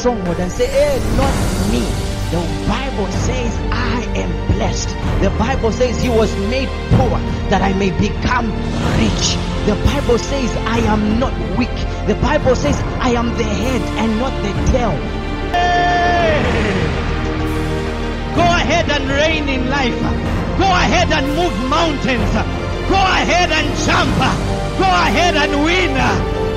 stronghold and say, Hey, not me. The Bible says, I am blessed. The Bible says, He was made poor that I may become rich. The Bible says, I am not weak. The Bible says, I am the head and not the tail. Go ahead and reign in life. Go ahead and move mountains. Go ahead and jump. Go ahead and win.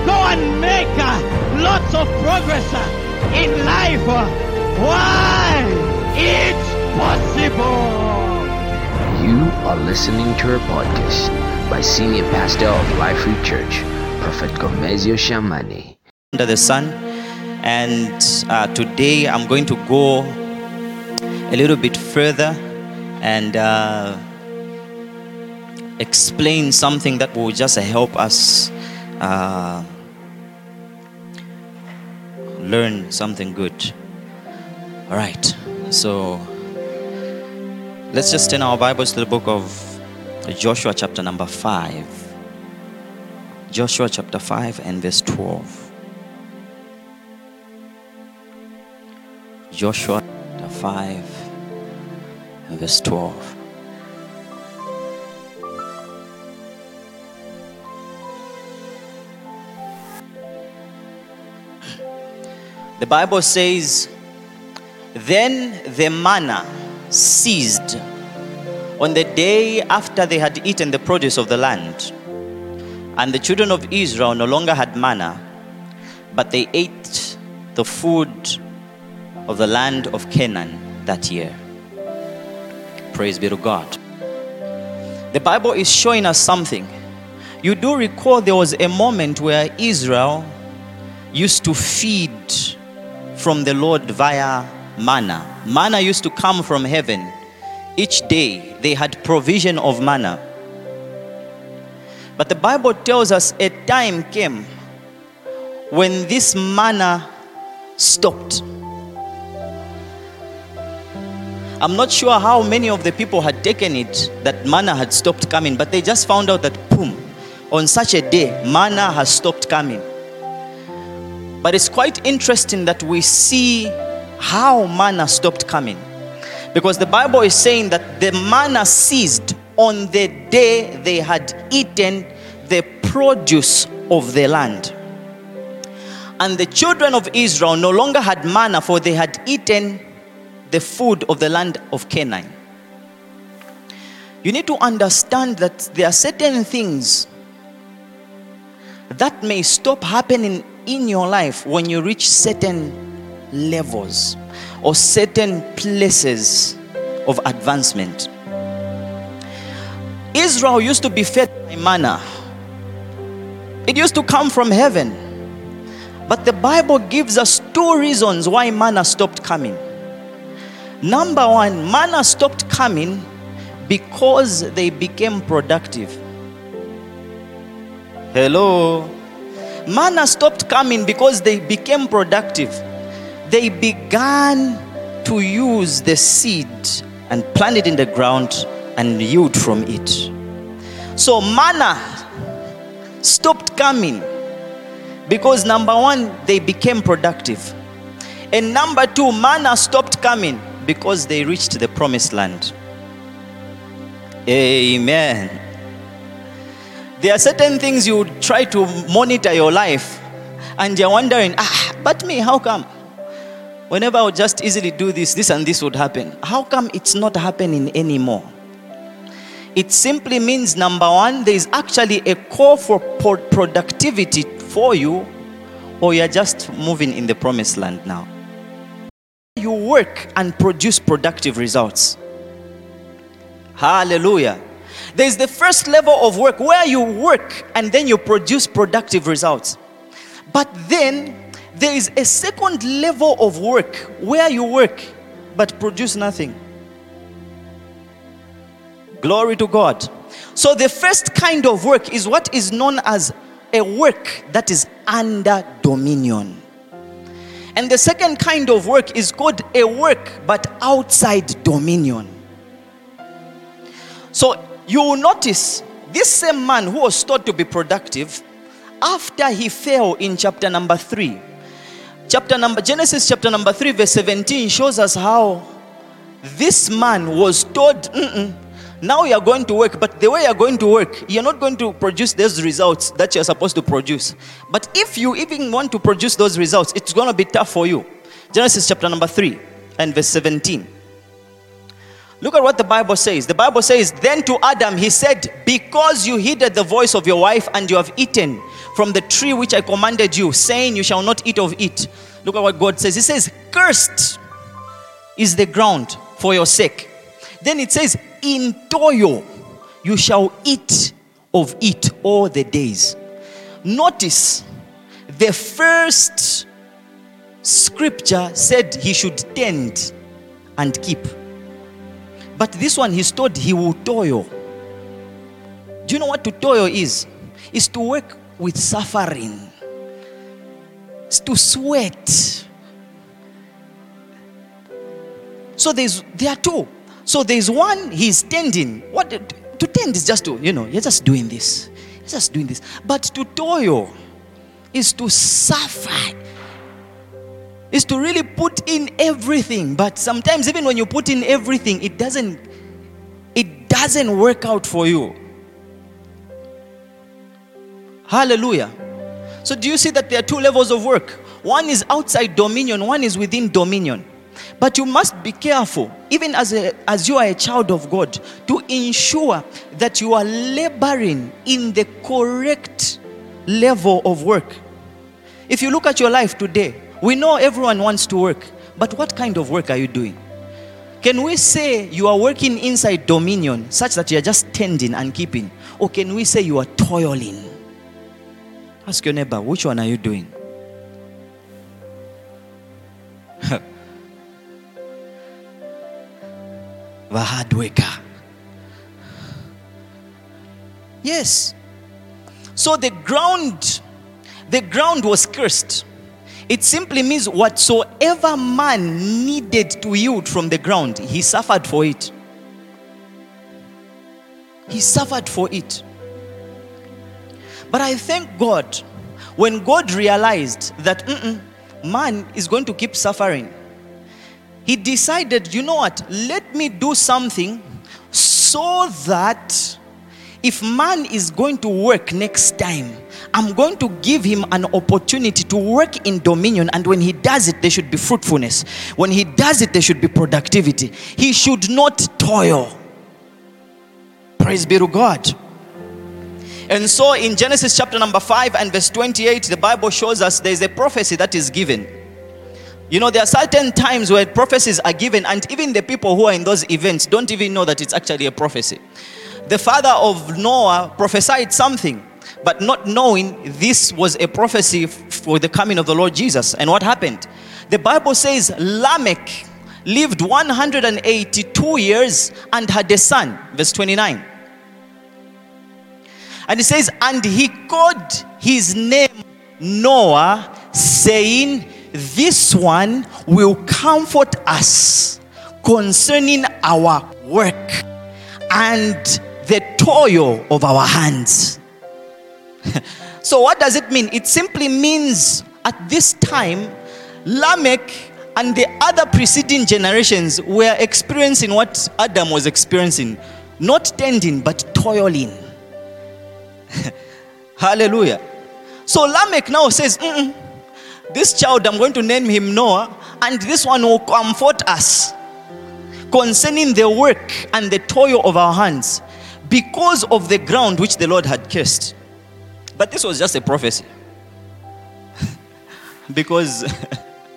Go and make uh, lots of progress in life. Why? It's possible. You are listening to a podcast by Senior Pastor of Life Reach Church, Prophet Gomezyo Shamane. under the sun. And uh, today I'm going to go a little bit further and uh, explain something that will just help us uh, learn something good. All right, so let's just turn our Bibles to the book of Joshua, chapter number 5. Joshua chapter 5 and verse 12. Joshua chapter 5 and verse 12. The Bible says, Then the manna ceased on the day after they had eaten the produce of the land. And the children of Israel no longer had manna, but they ate the food of the land of Canaan that year. Praise be to God. The Bible is showing us something. You do recall there was a moment where Israel used to feed from the Lord via manna. Manna used to come from heaven. Each day they had provision of manna. But the Bible tells us a time came when this manna stopped. I'm not sure how many of the people had taken it that manna had stopped coming, but they just found out that, boom, on such a day, manna has stopped coming. But it's quite interesting that we see how manna stopped coming. Because the Bible is saying that the manna ceased on the day they had eaten the produce of the land. And the children of Israel no longer had manna, for they had eaten the food of the land of Canaan. You need to understand that there are certain things that may stop happening in your life when you reach certain levels or certain places of advancement. Israel used to be fed by manna, it used to come from heaven. But the Bible gives us two reasons why manna stopped coming. Number one, manna stopped coming because they became productive. Hello. Manna stopped coming because they became productive. They began to use the seed and plant it in the ground and yield from it. So manna stopped coming because number one, they became productive. And number two, manna stopped coming because they reached the promised land. Amen. There are certain things you would try to monitor your life and you're wondering, ah, but me, how come? Whenever I would just easily do this, this and this would happen. How come it's not happening anymore? It simply means number one, there is actually a call for productivity for you, or you're just moving in the promised land now. You work and produce productive results. Hallelujah. There's the first level of work where you work and then you produce productive results. But then there is a second level of work where you work but produce nothing. Glory to God. So the first kind of work is what is known as a work that is under dominion. And the second kind of work is called a work but outside dominion. So you will notice this same man who was thought to be productive after he fell in chapter number 3 chapter number Genesis chapter number 3 verse 17 shows us how this man was told now you're going to work. But the way you're going to work you're not going to produce those results that you're supposed to produce. But if you even want to produce those results it's going to be tough for you. Genesis chapter number 3 and verse 17 Look at what the Bible says. The Bible says, Then to Adam he said, Because you heeded the voice of your wife and you have eaten from the tree which I commanded you, saying, You shall not eat of it. Look at what God says. He says, Cursed is the ground for your sake. Then it says, In toil you shall eat of it all the days. Notice the first scripture said he should tend and keep. But this one, he's told he will toil. Do you know what to toil is? Is to work with suffering, it's to sweat. So there's there are two. So there's one he's tending. What to tend is just to, you know, you're just doing this. You're just doing this. But to toil is to suffer is to really put in everything. But sometimes even when you put in everything it doesn't it doesn't work out for you. Hallelujah. So do you see that there are two levels of work? One is outside dominion one is within dominion. But you must be careful even as a, as you are a child of god to ensure that you are laboring in the correct level of work. If you look at your life today we know everyone wants to work, but what kind of work are you doing? Can we say you are working inside dominion such that you are just tending and keeping? Or can we say you are toiling? Ask your neighbor, which one are you doing? the hard worker. Yes. So the ground, the ground was cursed. It simply means whatsoever man needed to yield from the ground, he suffered for it. He suffered for it. But I thank God when God realized that man is going to keep suffering. He decided, you know what, let me do something so that if man is going to work next time, I'm going to give him an opportunity to work in dominion. And when he does it, there should be fruitfulness. When he does it, there should be productivity. He should not toil. Praise be to God. And so in Genesis chapter number 5 and verse 28, the Bible shows us there's a prophecy that is given. You know, there are certain times where prophecies are given, and even the people who are in those events don't even know that it's actually a prophecy. The father of Noah prophesied something but not knowing this was a prophecy for the coming of the Lord Jesus. And what happened? The Bible says Lamech lived 182 years and had a son. Verse 29. And it says, And he called his name Noah, saying, This one will comfort us concerning our work and the toil of our hands. so, what does it mean? It simply means at this time, Lamech and the other preceding generations were experiencing what Adam was experiencing not tending, but toiling. Hallelujah. So, Lamech now says. This child, I'm going to name him Noah, and this one will comfort us concerning the work and the toil of our hands because of the ground which the Lord had cursed. But this was just a prophecy. because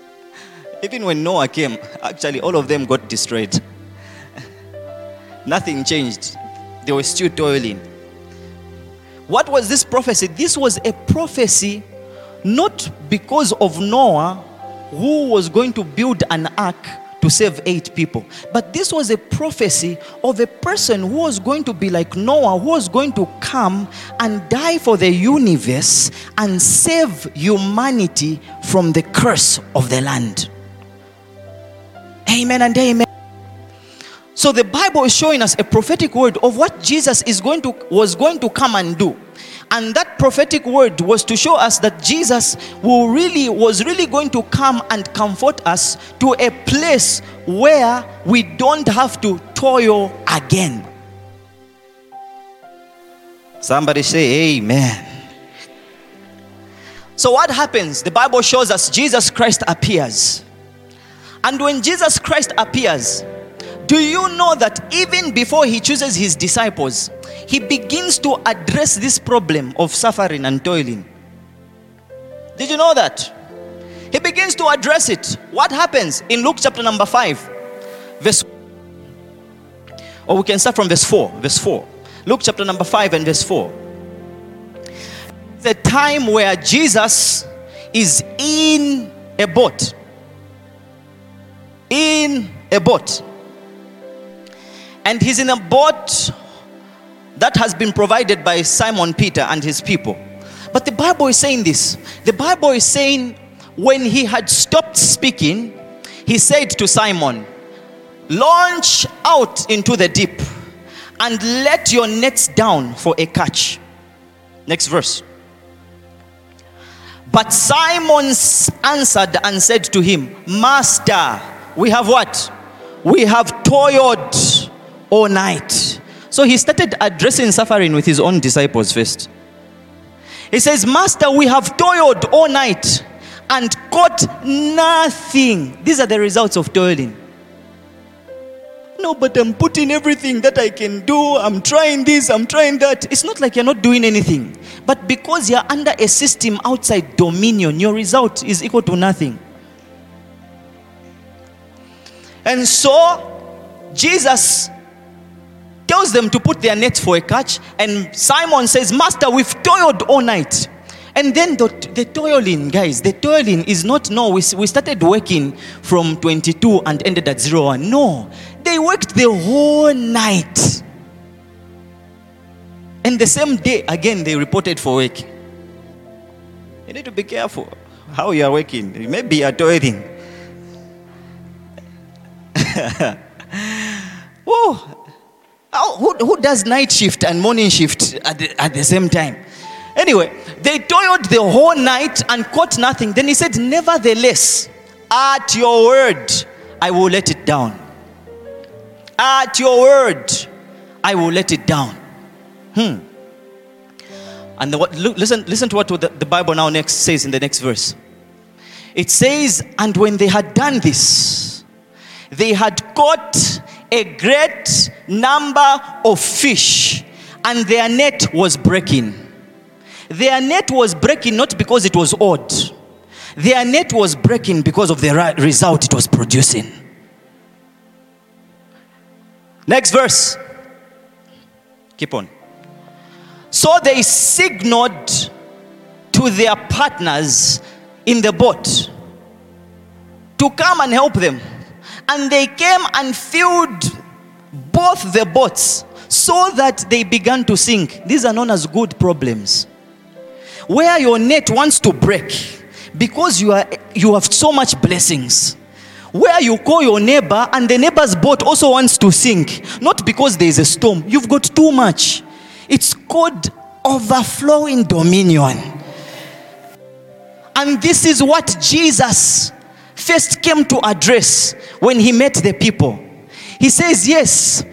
even when Noah came, actually all of them got destroyed. Nothing changed. They were still toiling. What was this prophecy? This was a prophecy not because of Noah who was going to build an ark to save eight people. But this was a prophecy of a person who was going to be like Noah, who was going to come and die for the universe and save humanity from the curse of the land. Amen and amen. So the Bible is showing us a prophetic word of what Jesus is going to was going to come and do. And that prophetic word was to show us that Jesus will really was really going to come and comfort us to a place where we don't have to toil again. Somebody say amen. So what happens? The Bible shows us Jesus Christ appears. And when Jesus Christ appears, do you know that even before he chooses his disciples, he begins to address this problem of suffering and toiling? Did you know that? He begins to address it. What happens in Luke chapter number 5, verse or we can start from verse 4. Verse 4. Luke chapter number 5 and verse 4. The time where Jesus is in a boat. In a boat. And he's in a boat that has been provided by Simon Peter and his people. But the Bible is saying this. The Bible is saying when he had stopped speaking, he said to Simon, Launch out into the deep and let your nets down for a catch. Next verse. But Simon answered and said to him, Master, we have what? We have toiled all night. So he started addressing suffering with his own disciples first. He says, Master, we have toiled all night and caught nothing. These are the results of toiling. No, but I'm putting everything that I can do. I'm trying this, I'm trying that. It's not like you're not doing anything. But because you're under a system outside dominion, your result is equal to nothing. And so, Jesus tells them to put their nets for a catch. And Simon says, Master, we've toiled all night. And then the, the toiling, guys, the toiling is not, no, we, we started working from 22 and ended at 01. No, they worked the whole night. And the same day, again, they reported for work. You need to be careful how you are working. Maybe you are toiling. oh, who, who does night shift and morning shift at the, at the same time? Anyway, they toiled the whole night and caught nothing. Then he said, Nevertheless, at your word, I will let it down. At your word, I will let it down. Hmm. And the, look, listen, listen to what the, the Bible now next says in the next verse. It says, And when they had done this, they had caught a great number of fish, and their net was breaking. Their net was breaking not because it was odd, their net was breaking because of the result it was producing. Next verse. Keep on. So they signaled to their partners in the boat to come and help them. And they came and filled both the boats so that they began to sink. These are known as good problems. Where your net wants to break because you, are, you have so much blessings where you call your neighbor and the neighbor's boat also wants to sink. Not because there is a storm, you've got too much. It's called overflowing dominion. And this is what Jesus first came to address when he met the people. He says, Yes,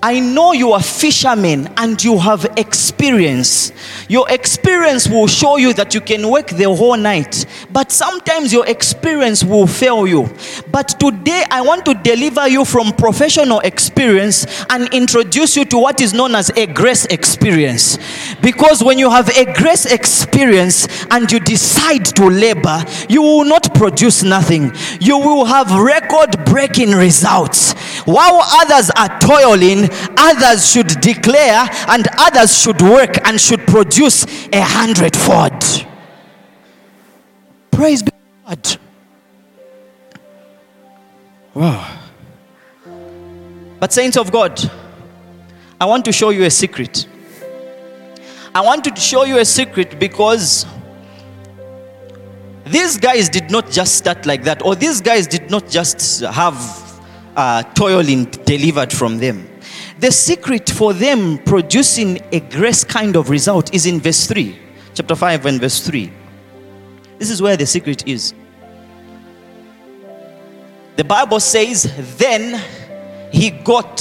I know you are fishermen and you have experience. Your experience will show you that you can work the whole night, but sometimes your experience will fail you. But today, I want to deliver you from professional experience and introduce you to what is known as a grace experience. Because when you have a grace experience and you decide to labor, you will not produce nothing, you will have record breaking results. While others are toiling, others should declare and others should work and should produce a hundredfold. Praise be God. Wow. But, saints of God, I want to show you a secret. I want to show you a secret because these guys did not just start like that, or these guys did not just have uh, toiling delivered from them. The secret for them producing a grace kind of result is in verse 3, chapter 5 and verse 3. This is where the secret is. The Bible says, Then he got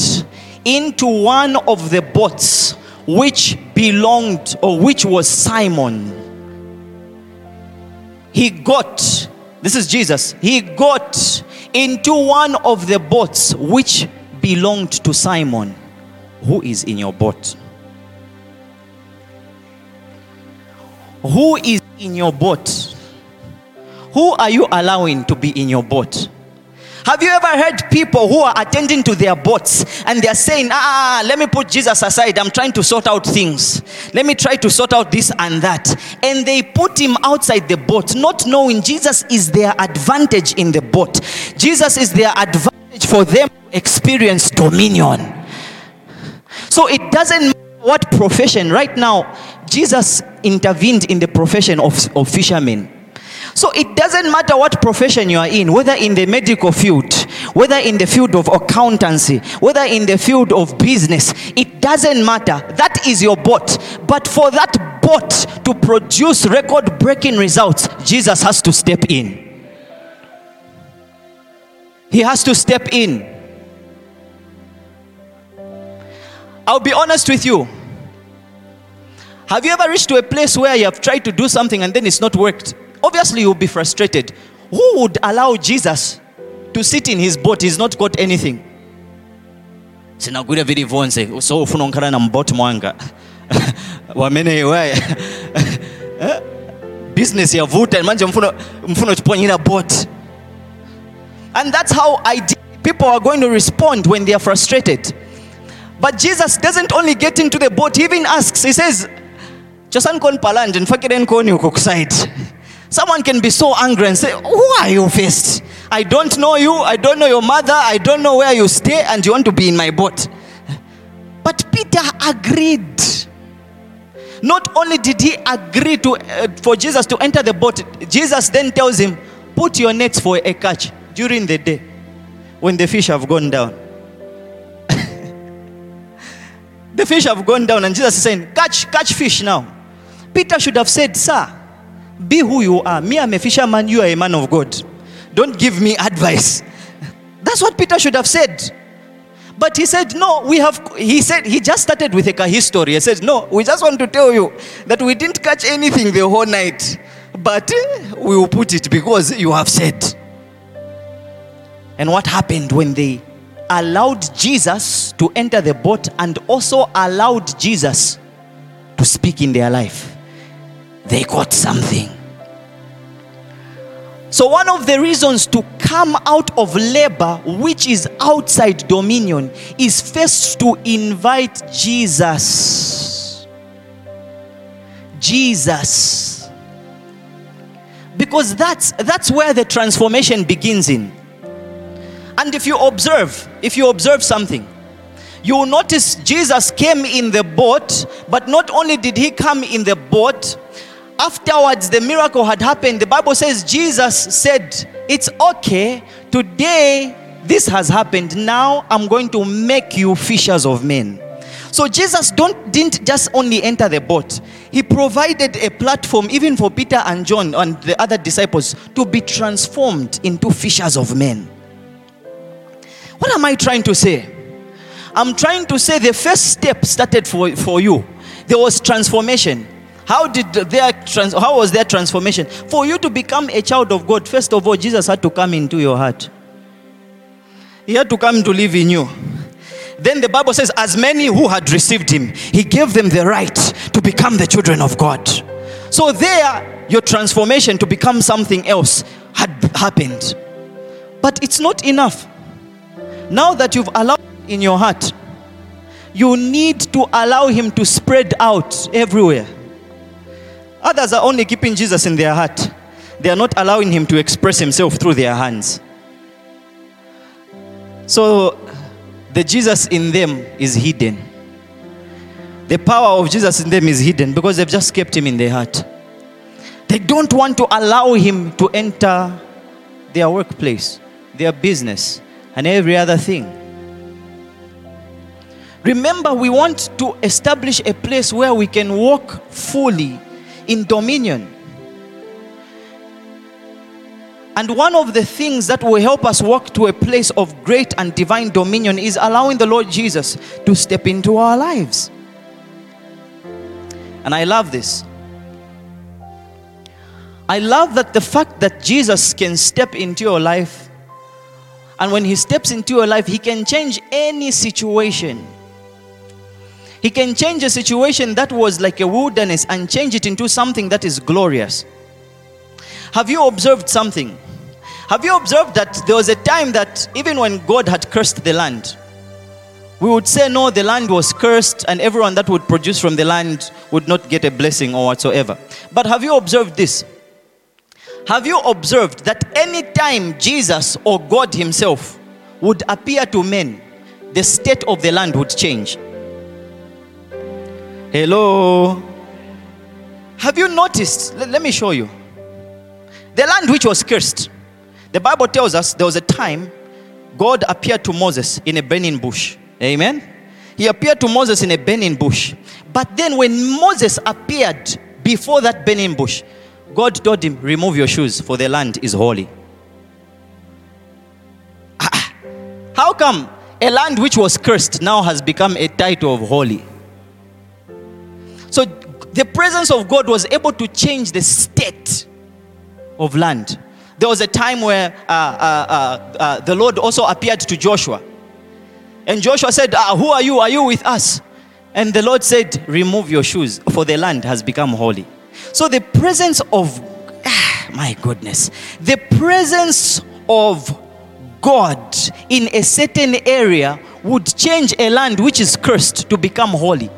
into one of the boats which belonged or which was Simon. He got, this is Jesus, he got into one of the boats which belonged to Simon. Who is in your boat? Who is in your boat? Who are you allowing to be in your boat? Have you ever heard people who are attending to their boats and they're saying, ah, let me put Jesus aside. I'm trying to sort out things. Let me try to sort out this and that. And they put him outside the boat, not knowing Jesus is their advantage in the boat. Jesus is their advantage for them to experience dominion. So it doesn't matter what profession. Right now, Jesus intervened in the profession of, of fishermen. So it doesn't matter what profession you are in, whether in the medical field, whether in the field of accountancy, whether in the field of business, it doesn't matter. That is your boat. But for that boat to produce record breaking results, Jesus has to step in. He has to step in. I'll be honest with you. Have you ever reached to a place where you have tried to do something and then it's not worked? Obviously, you'll be frustrated. Who would allow Jesus to sit in his boat? He's not got anything. so ufuna onkhala na mboti mwanga wamene iwe Eh? business yavuta manje mfuna mfuna uchiponyera boat and that's how I people are going to respond when they are frustrated but jesus doesn't only get into the boat he even asks he says kuside. Someone can be so angry and say who are you first? I don't know you i don't know your mother i don't know where you stay and you want to be in my boat. But peter agreed. Not only did he agree to uh, for jesus to enter the boat jesus then tells him put your nets for a catch during the day when the fish have gone down the fish have gone down and jesus is saying catch catch fish now. Peter should have said sir be who you are. Me i'm a fisherman. You are a man of god. Don't give me advice. That's what peter should have said. But he said no we have he said he just started with a history. He said no we just want to tell you that we didn't catch anything the whole night but eh, we will put it because you have said. And what happened when they allowed Jesus to enter the boat and also allowed Jesus to speak in their life? They got something. So, one of the reasons to come out of labor, which is outside dominion, is first to invite Jesus. Jesus. Because that's, that's where the transformation begins in. And if you observe, if you observe something, you will notice Jesus came in the boat, but not only did he come in the boat, afterwards the miracle had happened. The Bible says Jesus said, It's okay, today this has happened. Now I'm going to make you fishers of men. So Jesus don't, didn't just only enter the boat. He provided a platform even for Peter and John and the other disciples to be transformed into fishers of men. What am I trying to say? I'm trying to say the first step started for, for you. There was transformation. How did their trans, how was their transformation? For you to become a child of God, first of all, Jesus had to come into your heart. He had to come to live in you. Then the Bible says, as many who had received him, he gave them the right to become the children of God. So there, your transformation to become something else had happened. But it's not enough. Now that you've allowed in your heart, you need to allow him to spread out everywhere. Others are only keeping Jesus in their heart. They are not allowing him to express himself through their hands. So the Jesus in them is hidden. The power of Jesus in them is hidden because they've just kept him in their heart. They don't want to allow him to enter their workplace, their business, and every other thing. Remember, we want to establish a place where we can walk fully in dominion. And one of the things that will help us walk to a place of great and divine dominion is allowing the Lord Jesus to step into our lives. And I love this. I love that the fact that Jesus can step into your life, and when He steps into your life, He can change any situation. He can change a situation that was like a wilderness and change it into something that is glorious. Have you observed something? Have you observed that there was a time that even when God had cursed the land, we would say, No, the land was cursed, and everyone that would produce from the land would not get a blessing or whatsoever. But have you observed this? Have you observed that anytime Jesus or God Himself would appear to men, the state of the land would change? Hello? Have you noticed? Let, let me show you. The land which was cursed, the Bible tells us there was a time God appeared to Moses in a burning bush. Amen. He appeared to Moses in a burning bush. But then when Moses appeared before that burning bush, God told him, Remove your shoes, for the land is holy. Ah, ah. How come a land which was cursed now has become a title of holy? So the presence of God was able to change the state of land. There was a time where uh, uh, uh, uh the Lord also appeared to Joshua. And Joshua said, ah, Who are you? Are you with us? And the Lord said, Remove your shoes, for the land has become holy. So the presence of, ah, my goodness, the presence of God in a certain area would change a land which is cursed to become holy.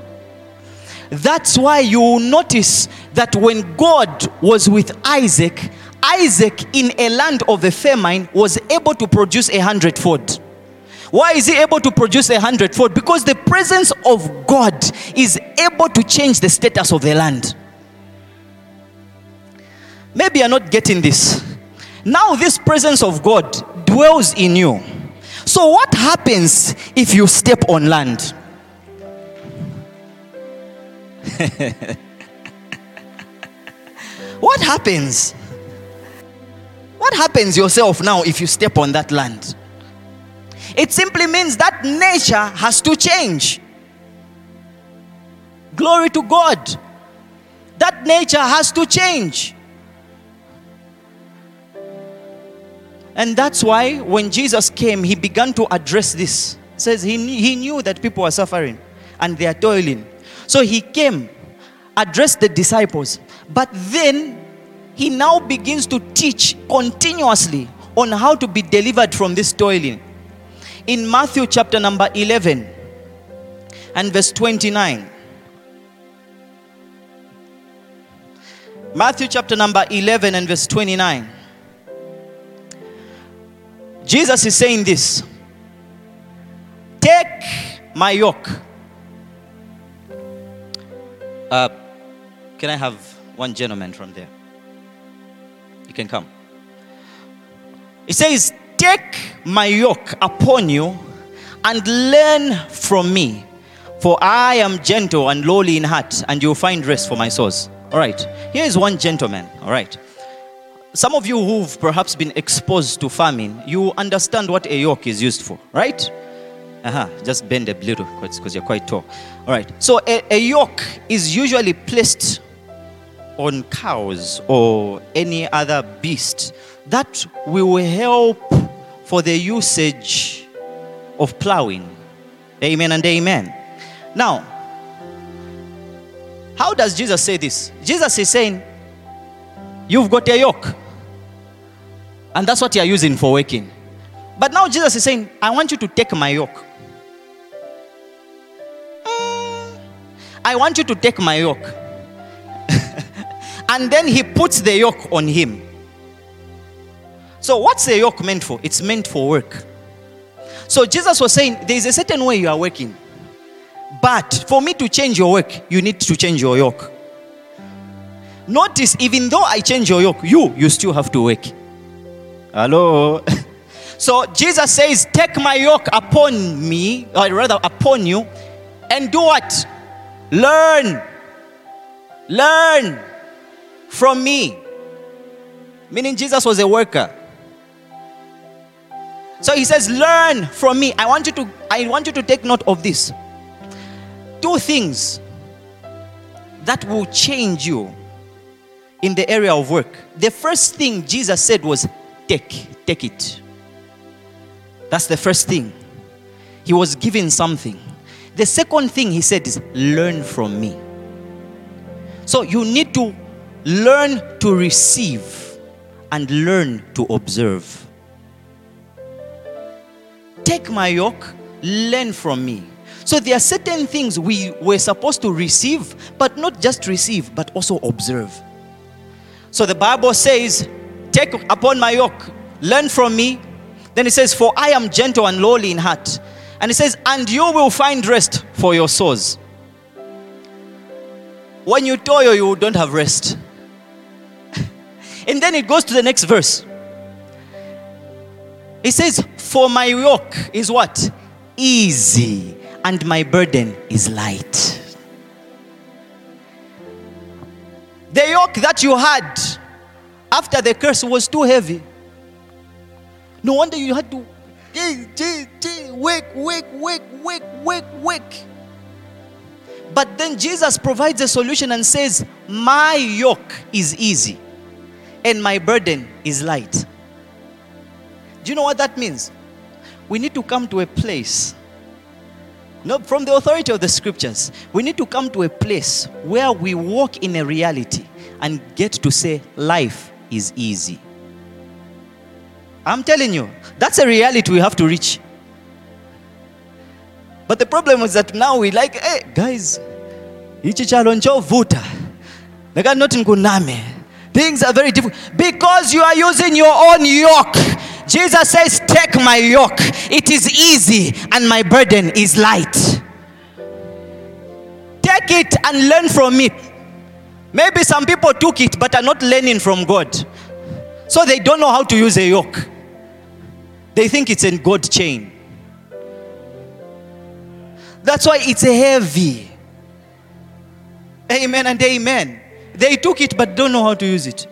That's why you notice that when God was with Isaac, Isaac in a land of a famine was able to produce a hundredfold. Why is he able to produce a hundredfold? Because the presence of God is able to change the status of the land. Maybe you're not getting this. Now, this presence of God dwells in you. So, what happens if you step on land? what happens? What happens yourself now if you step on that land? It simply means that nature has to change. Glory to God. That nature has to change. And that's why when Jesus came, he began to address this. Says he, he knew that people were suffering and they are toiling. So he came, addressed the disciples, but then he now begins to teach continuously on how to be delivered from this toiling. In Matthew chapter number 11 and verse 29. Matthew chapter number 11 and verse 29. Jesus is saying this Take my yoke uh, can I have one gentleman from there? You can come. It says, Take my yoke upon you and learn from me, for I am gentle and lowly in heart, and you'll find rest for my souls. All right, here is one gentleman. All right. Some of you who've perhaps been exposed to farming, you understand what a yoke is used for, right? Uh-huh. Just bend a little because you're quite tall. All right. So a, a yoke is usually placed on cows or any other beast that will help for the usage of plowing. Amen and amen. Now, how does Jesus say this? Jesus is saying, You've got a yoke. And that's what you're using for working. But now Jesus is saying, I want you to take my yoke. Mm, I want you to take my yoke. and then he puts the yoke on him. So, what's the yoke meant for? It's meant for work. So, Jesus was saying, There is a certain way you are working. But for me to change your work, you need to change your yoke. Notice, even though I change your yoke, you, you still have to work. Hello? so, Jesus says, Take my yoke upon me, or rather upon you, and do what? Learn. Learn from me. Meaning Jesus was a worker. So he says, learn from me. I want you to I want you to take note of this. Two things that will change you in the area of work. The first thing Jesus said was, take, take it. That's the first thing. He was given something. The second thing he said is, learn from me. So you need to learn to receive and learn to observe. Take my yoke, learn from me. So there are certain things we were supposed to receive, but not just receive, but also observe. So the Bible says, Take upon my yoke, learn from me. Then it says, For I am gentle and lowly in heart. And it says, And you will find rest for your souls. When you toil, you don't have rest. and then it goes to the next verse. It says, For my yoke is what? Easy and my burden is light. The yoke that you had after the curse was too heavy. No wonder you had to wake, wake, wake, wake, wake, wake. But then Jesus provides a solution and says, My yoke is easy and my burden is light. Do you know what that means? We need to come to a place no, from the authority of the scriptures, we need to come to a place where we walk in a reality and get to say, life is easy. I'm telling you, that's a reality we have to reach. But the problem is that now we like, hey, guys, ichi chaloncho vuta. Not. Things are very difficult because you are using your own yoke Jesus says, Take my yoke, it is easy, and my burden is light. Take it and learn from it. Maybe some people took it but are not learning from God. So they don't know how to use a yoke. They think it's a God chain. That's why it's heavy. Amen and amen. They took it but don't know how to use it.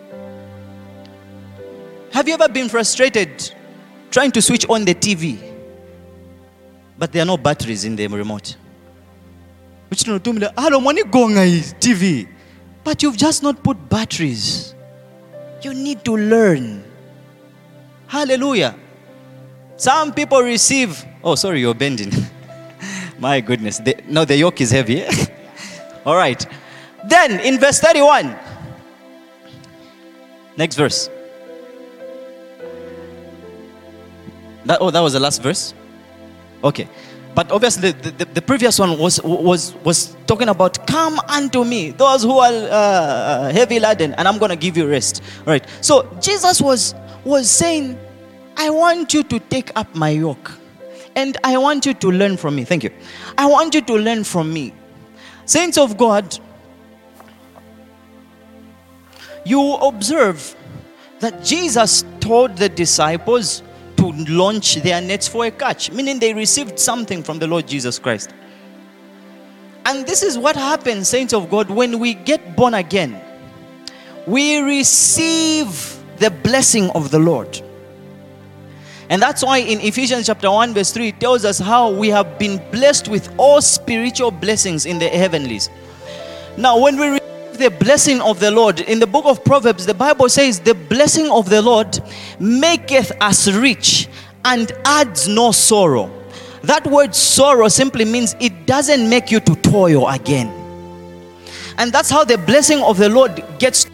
Have you ever been frustrated trying to switch on the TV, but there are no batteries in the remote? Which no I don't want to go on TV, but you've just not put batteries. You need to learn. Hallelujah. Some people receive. Oh, sorry, you're bending. My goodness. The, no, the yoke is heavy. All right. Then in verse 31, next verse. That, oh, that was the last verse? Okay. But obviously, the, the, the, previous one was, was, was talking about, Come unto me, those who are uh, heavy laden, and I'm going to give you rest. All right. So Jesus was, was saying, I want you to take up my yoke. And I want you to learn from me. Thank you. I want you to learn from me. Saints of God, you observe that Jesus told the disciples to launch their nets for a catch, meaning they received something from the Lord Jesus Christ. And this is what happens, saints of God, when we get born again. We receive the blessing of the Lord. And that's why in Ephesians chapter 1, verse 3, it tells us how we have been blessed with all spiritual blessings in the heavenlies. Now, when we the blessing of the Lord. In the book of Proverbs, the Bible says, The blessing of the Lord maketh us rich and adds no sorrow. That word sorrow simply means it doesn't make you to toil again. And that's how the blessing of the Lord gets.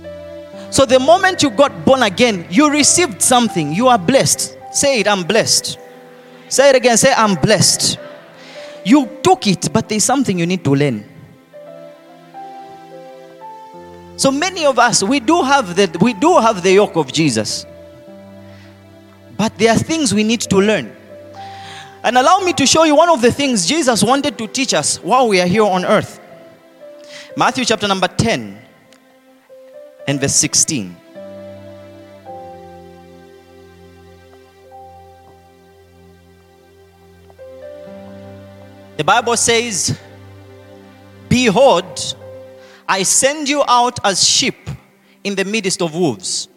So the moment you got born again, you received something. You are blessed. Say it, I'm blessed. Say it again. Say, I'm blessed. You took it, but there's something you need to learn. So many of us, we do have the, we do have the yoke of Jesus. But there are things we need to learn. And allow me to show you one of the things Jesus wanted to teach us while we are here on earth. Matthew chapter number 10 and verse 16. The Bible says, Behold, I send you out as sheep in the midst of wolves.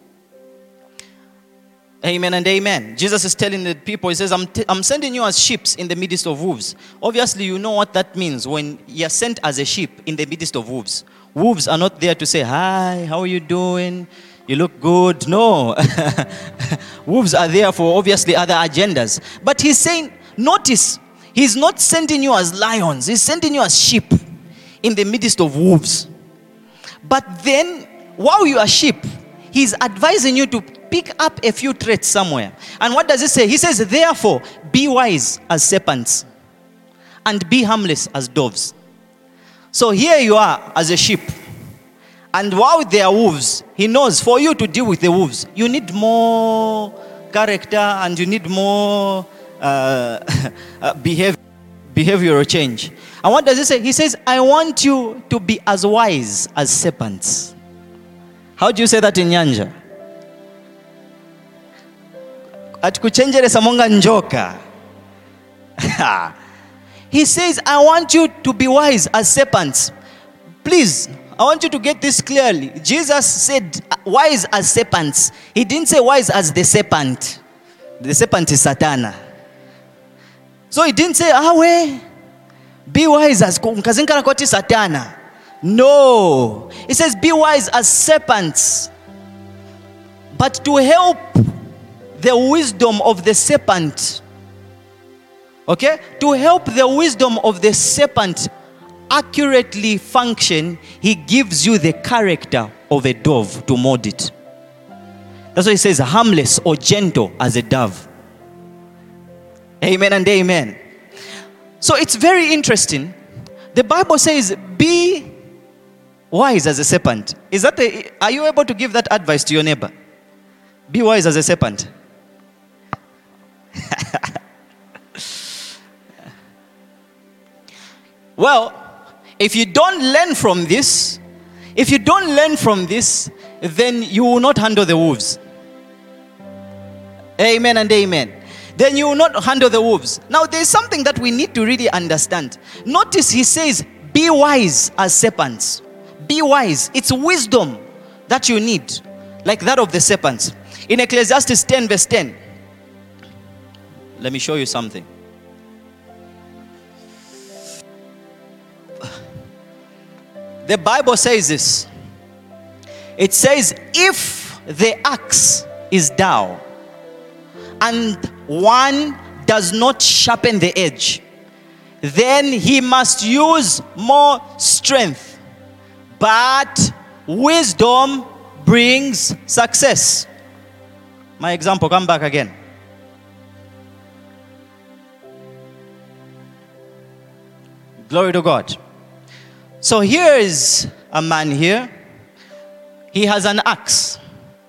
Amen and amen. Jesus is telling the people, He says, I'm, t- I'm sending you as sheep in the midst of wolves. Obviously, you know what that means when you're sent as a sheep in the midst of wolves. Wolves are not there to say, Hi, how are you doing? You look good. No. wolves are there for obviously other agendas. But He's saying, Notice, He's not sending you as lions, He's sending you as sheep in the midst of wolves. But then, while you are sheep, He's advising you to pick up a few traits somewhere. And what does he say? He says, Therefore, be wise as serpents and be harmless as doves. So here you are as a sheep. And while there are wolves, he knows for you to deal with the wolves, you need more character and you need more uh, uh, behavior, behavioral change. And what does he say? He says, I want you to be as wise as serpents. How do you say that in Nyanja? atikuchenjeresa monga he says i want you to be wise as serpents please i want you to get this clearly jesus said wise as serpents he didn't say wise as the serpent the serpent is satana so he didn't say ah, awe be wise as nkazinkala kwati satana no he says be wise as serpents but to help the wisdom of the serpent. Okay? To help the wisdom of the serpent accurately function, he gives you the character of a dove to mold it. That's why he says, harmless or gentle as a dove. Amen and amen. So it's very interesting. The Bible says, be wise as a serpent. Is that a, are you able to give that advice to your neighbor? Be wise as a serpent. well, if you don't learn from this, if you don't learn from this, then you will not handle the wolves. Amen and amen. Then you will not handle the wolves. Now, there's something that we need to really understand. Notice he says, Be wise as serpents. Be wise. It's wisdom that you need, like that of the serpents. In Ecclesiastes 10, verse 10, let me show you something. The Bible says this. It says, if the axe is dull and one does not sharpen the edge, then he must use more strength. But wisdom brings success. My example, come back again. Glory to God. So here is a man here. He has an axe.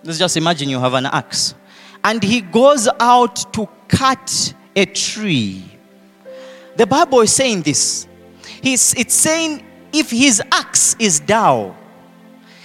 Let's just imagine you have an axe. And he goes out to cut a tree. The Bible is saying this. He's, it's saying if his axe is dull,